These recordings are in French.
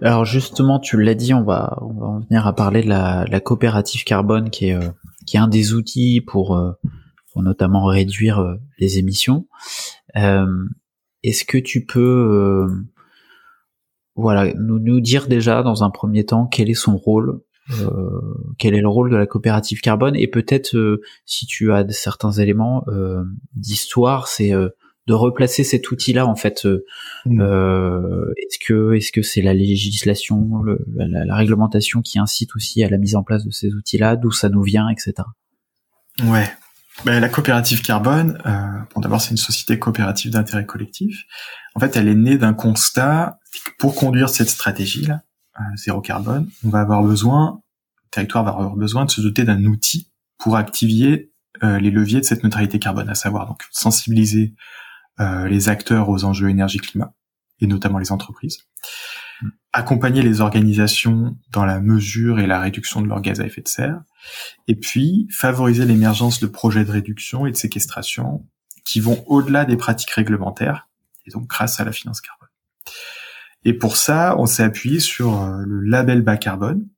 Alors justement, tu l'as dit, on va on va en venir à parler de la, coopérative carbone qui est euh, qui est un des outils pour, euh, pour notamment réduire euh, les émissions. Est-ce que tu peux voilà nous nous dire déjà dans un premier temps quel est son rôle, quel est le rôle de la coopérative carbone et peut-être si tu as certains éléments d'histoire, c'est de replacer cet outil-là en fait. euh, euh, est-ce que est-ce que c'est la législation, le- la, la réglementation qui incite aussi à la mise en place de ces outils-là, d'où ça nous vient, etc. Ouais. Ben, la coopérative carbone, euh, bon d'abord c'est une société coopérative d'intérêt collectif. En fait, elle est née d'un constat que pour conduire cette stratégie-là, euh, zéro carbone, on va avoir besoin, le territoire va avoir besoin de se doter d'un outil pour activer euh, les leviers de cette neutralité carbone, à savoir donc sensibiliser les acteurs aux enjeux énergie-climat et notamment les entreprises, accompagner les organisations dans la mesure et la réduction de leurs gaz à effet de serre, et puis favoriser l'émergence de projets de réduction et de séquestration qui vont au-delà des pratiques réglementaires, et donc grâce à la finance carbone. Et pour ça, on s'est appuyé sur euh, le label bas carbone,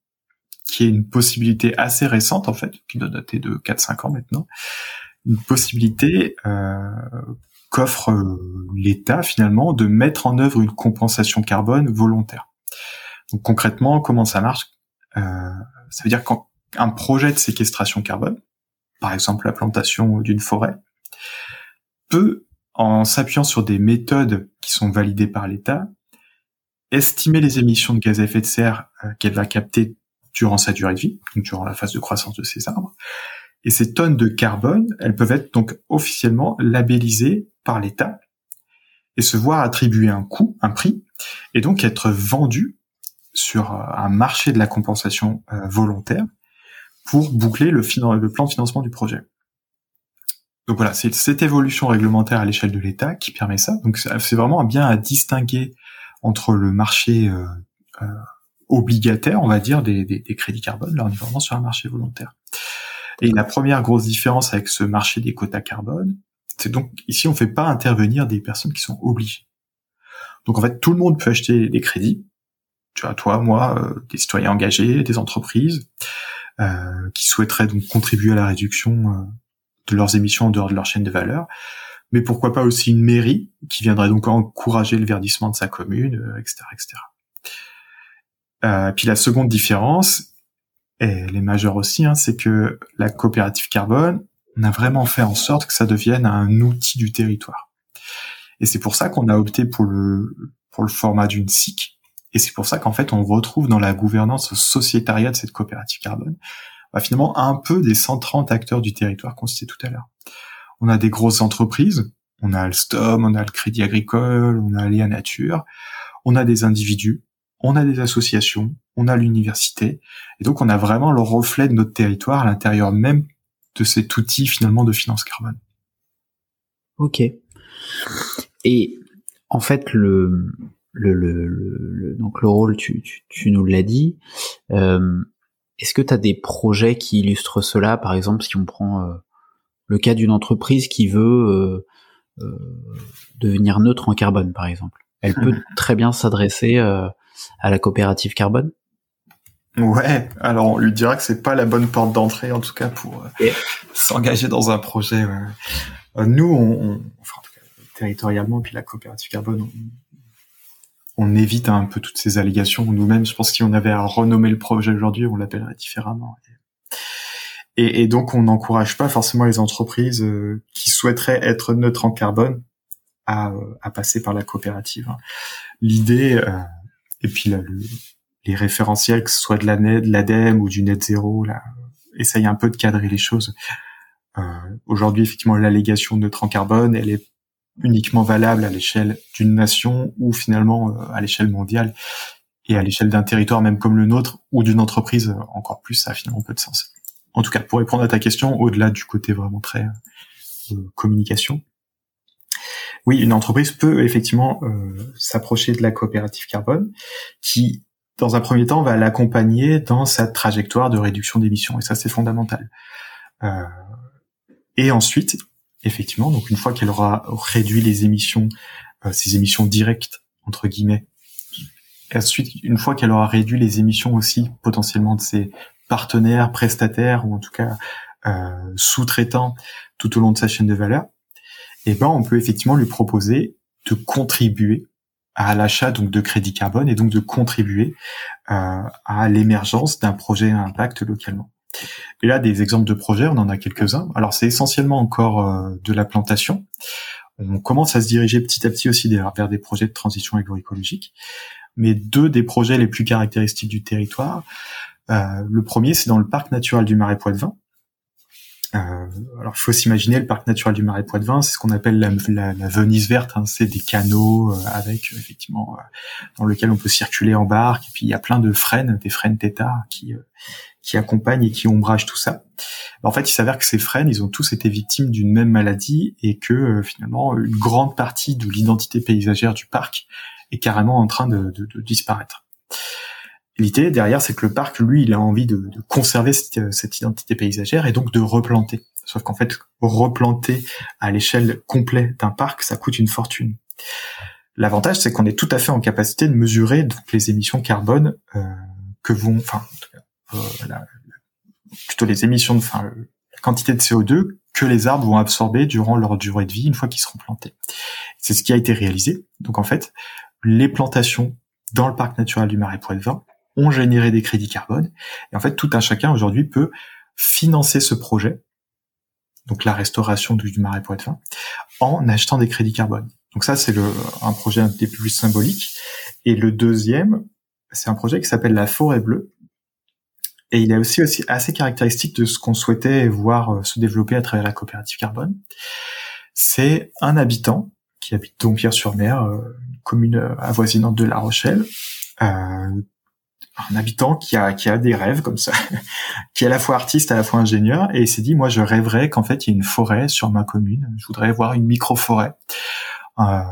qui est une possibilité assez récente en fait, qui doit dater de 4-5 ans maintenant, une possibilité euh, qu'offre euh, l'État finalement de mettre en œuvre une compensation carbone volontaire. Donc concrètement, comment ça marche? Euh, Ça veut dire qu'un projet de séquestration carbone, par exemple la plantation d'une forêt, peut, en s'appuyant sur des méthodes qui sont validées par l'État, estimer les émissions de gaz à effet de serre euh, qu'elle va capter durant sa durée de vie, donc durant la phase de croissance de ces arbres. Et ces tonnes de carbone, elles peuvent être donc officiellement labellisées par l'État et se voir attribuer un coût, un prix, et donc être vendues sur euh, un marché de la compensation euh, volontaire pour boucler le, plan de financement du projet. Donc voilà, c'est cette évolution réglementaire à l'échelle de l'État qui permet ça. Donc c'est vraiment bien à distinguer entre le marché euh, obligataire, on va dire, des crédits carbone. Là, on est vraiment sur un marché volontaire. Et la première grosse différence avec ce marché des quotas carbone, c'est donc ici on fait pas intervenir des personnes qui sont obligées. Donc en fait, tout le monde peut acheter des crédits. Tu vois, toi, moi, euh, des citoyens engagés, des entreprises euh, qui souhaiteraient donc contribuer à la réduction euh, de leurs émissions en dehors de leur chaîne de valeur. Mais pourquoi pas aussi une mairie qui viendrait donc encourager le verdissement de sa commune, euh, etc., etc. Euh, puis la seconde différence, et elle est majeure aussi, hein, c'est que la coopérative carbone, on a vraiment fait en sorte que ça devienne un outil du territoire. Et c'est pour ça qu'on a opté pour le pour le format d'une SIC. Et c'est pour ça qu'en fait, on retrouve dans la gouvernance sociétariale de cette coopérative carbone, bah, finalement un peu des 130 acteurs du territoire qu'on citait tout à l'heure. On a des grosses entreprises, on a Alstom, on a le Crédit Agricole, on a Léa Nature, on a des individus, on a des associations, on a l'université, et donc on a vraiment le reflet de notre territoire à l'intérieur même de cet outil finalement de finance carbone. Ok. Et en fait, le, le, le, donc le rôle, tu, tu, tu nous l'as dit. Euh, Est-ce que tu as des projets qui illustrent cela? Par exemple, si on prend euh, le cas d'une entreprise qui veut euh, euh, devenir neutre en carbone, par exemple. Elle peut très bien s'adresser euh, à la coopérative carbone. Ouais, alors on lui dira que c'est pas la bonne porte d'entrée en tout cas pour euh, s'engager dans un projet. Euh, nous, on, on- enfin, en tout cas, territorialement, puis la coopérative carbone, on, on évite un peu toutes ces allégations. Nous-mêmes, je pense si on avait à renommer le projet aujourd'hui, on l'appellerait différemment. Et, et, donc, on n'encourage pas forcément les entreprises euh, qui souhaiteraient être neutres en carbone à, à passer par la coopérative. L'idée, euh, et puis les référentiels, que ce soit de l'ADEME ou du net zéro, là, essaye un peu de cadrer les choses. Euh, Aujourd'hui, effectivement, l'allégation neutre en carbone, elle est uniquement valable à l'échelle d'une nation ou finalement euh, à l'échelle mondiale et à l'échelle d'un territoire même comme le nôtre ou d'une entreprise encore plus, ça a finalement peu de sens. En tout cas, pour répondre à ta question, au-delà du côté vraiment très euh, communication, oui, une entreprise peut effectivement euh, s'approcher de la coopérative carbone qui, dans un premier temps, va l'accompagner dans sa trajectoire de réduction d'émissions. Et ça, c'est fondamental. Euh, et ensuite, effectivement, donc une fois qu'elle aura réduit les émissions, euh, ses émissions directes entre guillemets, et ensuite une fois qu'elle aura réduit les émissions aussi potentiellement de ses partenaires, prestataires ou en tout cas sous-traitants tout au long de sa chaîne de valeur, eh ben on peut effectivement lui proposer de contribuer à l'achat donc de crédit carbone et donc de contribuer euh, à l'émergence d'un projet à impact localement. Et là, des exemples de projets, on en a quelques-uns. Alors, c'est essentiellement encore euh, de la plantation. On commence à se diriger petit à petit aussi vers des projets de transition agroécologique. Mais deux des projets les plus caractéristiques du territoire, euh, le premier, c'est dans le parc naturel du Marais Poitevin. Euh, alors, il faut s'imaginer le parc naturel du Marais Poitevin, c'est ce qu'on appelle la, Venise verte. Hein, c'est des canaux euh, avec effectivement dans lequel on peut circuler en barque. Et puis il y a plein de frênes, des frênes tétards qui qui accompagnent et qui ombragent tout ça. En fait, il s'avère que ces frênes, ils ont tous été victimes d'une même maladie et que euh, finalement une grande partie de l'identité paysagère du parc est carrément en train de, de, de disparaître. L'idée derrière, c'est que le parc, lui, il a envie de, de conserver cette, euh, cette, identité paysagère et donc de replanter. Sauf qu'en fait, replanter à l'échelle complète d'un parc, ça coûte une fortune. L'avantage, c'est qu'on est tout à fait en capacité de mesurer donc, les émissions carbone euh, que vont, enfin, euh, la, plutôt les émissions enfin, la quantité de CO2 que les arbres vont absorber durant leur durée de vie une fois qu'ils seront plantés. C'est ce qui a été réalisé. Donc en fait, les plantations dans le parc naturel du Marais Poitevin ont généré des crédits carbone. Et en fait, tout un chacun aujourd'hui peut financer ce projet, donc la restauration du, Marais Poitevin, en achetant des crédits carbone. Donc ça, c'est un projet un des plus symboliques. Et le deuxième, c'est un projet qui s'appelle la forêt bleue, et il est aussi, aussi assez caractéristique de ce qu'on souhaitait voir euh, se développer à travers la coopérative carbone. C'est un habitant qui habite Dompierre-sur-Mer, euh, une commune euh, avoisinante de La Rochelle, un habitant qui a qui a des rêves comme ça, qui est à la fois artiste, à la fois ingénieur, et il s'est dit moi je rêverais qu'en fait il y ait une forêt sur ma commune. Je voudrais voir une micro forêt. Euh,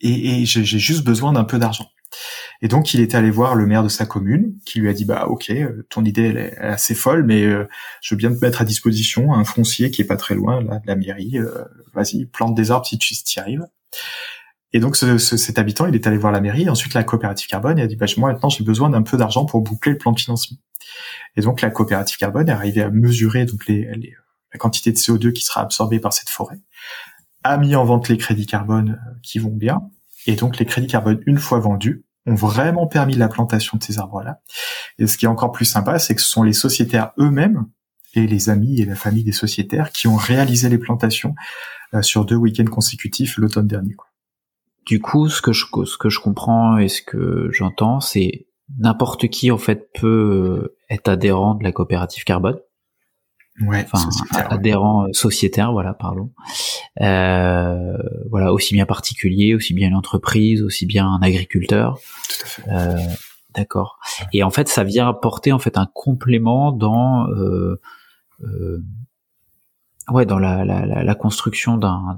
et, et j'ai juste besoin d'un peu d'argent. Et donc il est allé voir le maire de sa commune, qui lui a dit bah ok, euh, ton idée elle est, assez folle, mais euh, je veux bien te mettre à disposition un foncier qui est pas très loin là, de la mairie. Euh, vas-y, plante des arbres si tu y arrives. Et donc ce, cet habitant, il est allé voir la mairie, ensuite la coopérative carbone, et a dit bah moi maintenant j'ai besoin d'un peu d'argent pour boucler le plan de financement. Et donc la coopérative carbone est arrivée à mesurer donc les, les, la quantité de CO2 qui sera absorbée par cette forêt, a mis en vente les crédits carbone qui vont bien, et donc les crédits carbone une fois vendus ont vraiment permis la plantation de ces arbres-là. Et ce qui est encore plus sympa, c'est que ce sont les sociétaires eux-mêmes et les amis et la famille des sociétaires qui ont réalisé les plantations euh, sur deux week-ends consécutifs l'automne dernier. Du coup, ce que je ce que je comprends et ce que j'entends, c'est n'importe qui en fait peut être adhérent de la coopérative carbone ouais, enfin adhérent euh, sociétaire, voilà, pardon. Euh, voilà, aussi bien particulier, aussi bien une entreprise, aussi bien un agriculteur. Tout à fait. Euh, D'accord. Et en fait, ça vient apporter en fait un complément dans euh, euh, ouais dans la, la, la construction d'un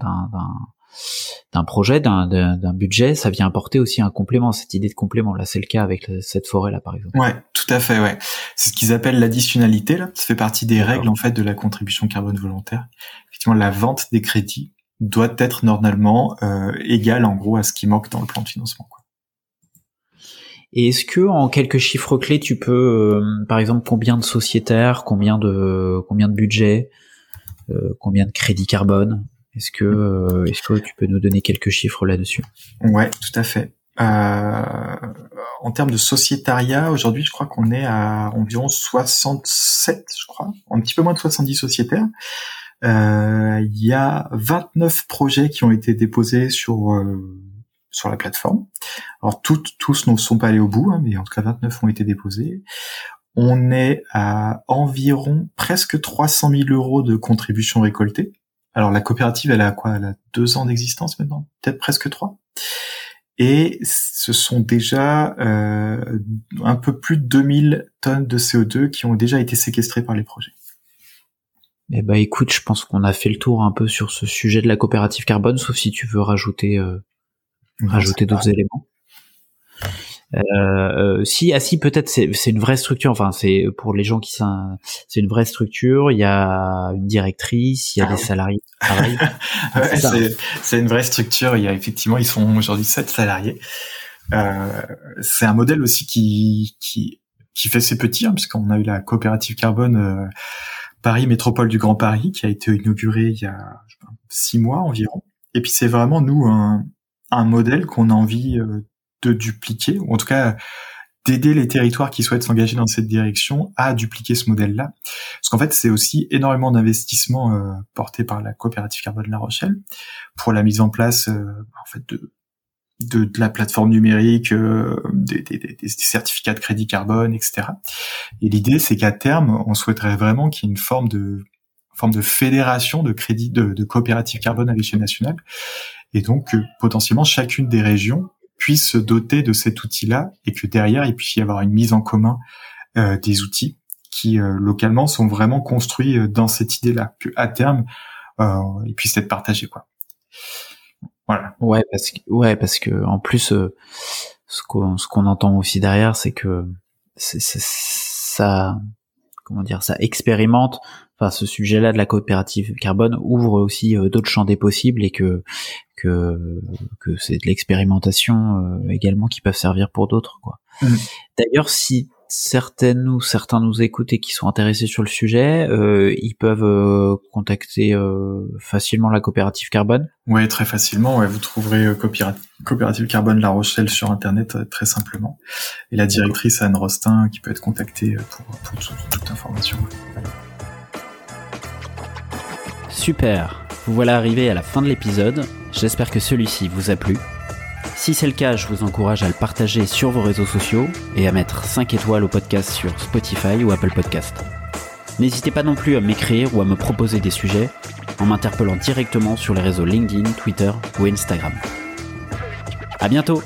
d'un projet, d'un budget, ça vient apporter aussi un complément, cette idée de complément. Là, c'est le cas avec cette forêt là, par exemple. Ouais, tout à fait. Ouais, c'est ce qu'ils appellent l'additionnalité. Là, ça fait partie des règles en fait de la contribution carbone volontaire. Effectivement, la vente des crédits doit être normalement euh, égale en gros à ce qui manque dans le plan de financement. Quoi. Et est-ce que en quelques chiffres clés, tu peux, euh, par exemple, combien de sociétaires, combien de combien de budget, euh, combien de crédits carbone est-ce que, euh, est-ce que tu peux nous donner quelques chiffres là-dessus? Ouais, tout à fait. Euh, en termes de sociétariat, aujourd'hui, je crois qu'on est à environ 67, je crois, un petit peu moins de 70 sociétaires. Euh, il y a 29 projets qui ont été déposés sur sur la plateforme. Alors tous ne sont pas allés au bout, hein, mais en tout cas 29 ont été déposés. On est à environ presque 300 000 euros de contributions récoltées. Alors la coopérative, elle a quoi? Elle a deux ans d'existence maintenant, peut-être presque trois? Et ce sont déjà euh, un peu plus de 2000 tonnes de CO2 qui ont déjà été séquestrées par les projets. Eh ben écoute, je pense qu'on a fait le tour un peu sur ce sujet de la coopérative carbone, sauf si tu veux rajouter euh, rajouter d'autres éléments. Euh, euh, si, ah si, peut-être c'est, c'est une vraie structure. Enfin, c'est pour les gens qui c'est une vraie structure. Il y a une directrice, il y a des salariés. ouais, c'est, c'est une vraie structure. Il y a effectivement, ils sont aujourd'hui sept salariés. Euh, c'est un modèle aussi qui qui qui fait ses petits, hein, puisqu'on a eu la coopérative carbone euh, Paris Métropole du Grand Paris qui a été inaugurée il y a six mois environ. Et puis c'est vraiment nous un, un modèle qu'on a envie euh, de dupliquer, ou en tout cas d'aider les territoires qui souhaitent s'engager dans cette direction à dupliquer ce modèle-là. Parce qu'en fait, c'est aussi énormément d'investissements euh, portés par la coopérative carbone de La Rochelle pour la mise en place euh, en fait de, de, la plateforme numérique, des, des, des, certificats de crédit carbone, etc. Et l'idée, c'est qu'à terme, on souhaiterait vraiment qu'il y ait une forme de forme de fédération de crédit de, de coopérative carbone à l'échelle nationale et donc potentiellement chacune des régions puisse se doter de cet outil-là et que derrière il puisse y avoir une mise en commun euh, des outils qui euh, localement sont vraiment construits euh, dans cette idée-là, que à terme euh, ils puissent être partagés quoi. Voilà. Ouais parce que ouais parce que en plus euh, ce qu'on ce qu'on entend aussi derrière c'est que ça comment dire ça expérimente enfin ce sujet-là de la coopérative carbone ouvre aussi euh, d'autres champs des possibles et que que que c'est de l'expérimentation euh, également qui peuvent servir pour d'autres quoi. Mmh. D'ailleurs si certaines ou certains nous écoutent et qui sont intéressés sur le sujet, euh, ils peuvent euh, contacter euh, facilement la coopérative carbone. Oui, très facilement. Ouais, vous trouverez coopérative carbone La Rochelle sur internet très simplement. Et la directrice Anne Rostin qui peut être contactée pour, pour toute, information. Super. Vous voilà arrivé à la fin de l'épisode. J'espère que celui-ci vous a plu. Si c'est le cas, je vous encourage à le partager sur vos réseaux sociaux et à mettre 5 étoiles au podcast sur Spotify ou Apple Podcast. N'hésitez pas non plus à m'écrire ou à me proposer des sujets en m'interpellant directement sur les réseaux LinkedIn, Twitter ou Instagram. À bientôt!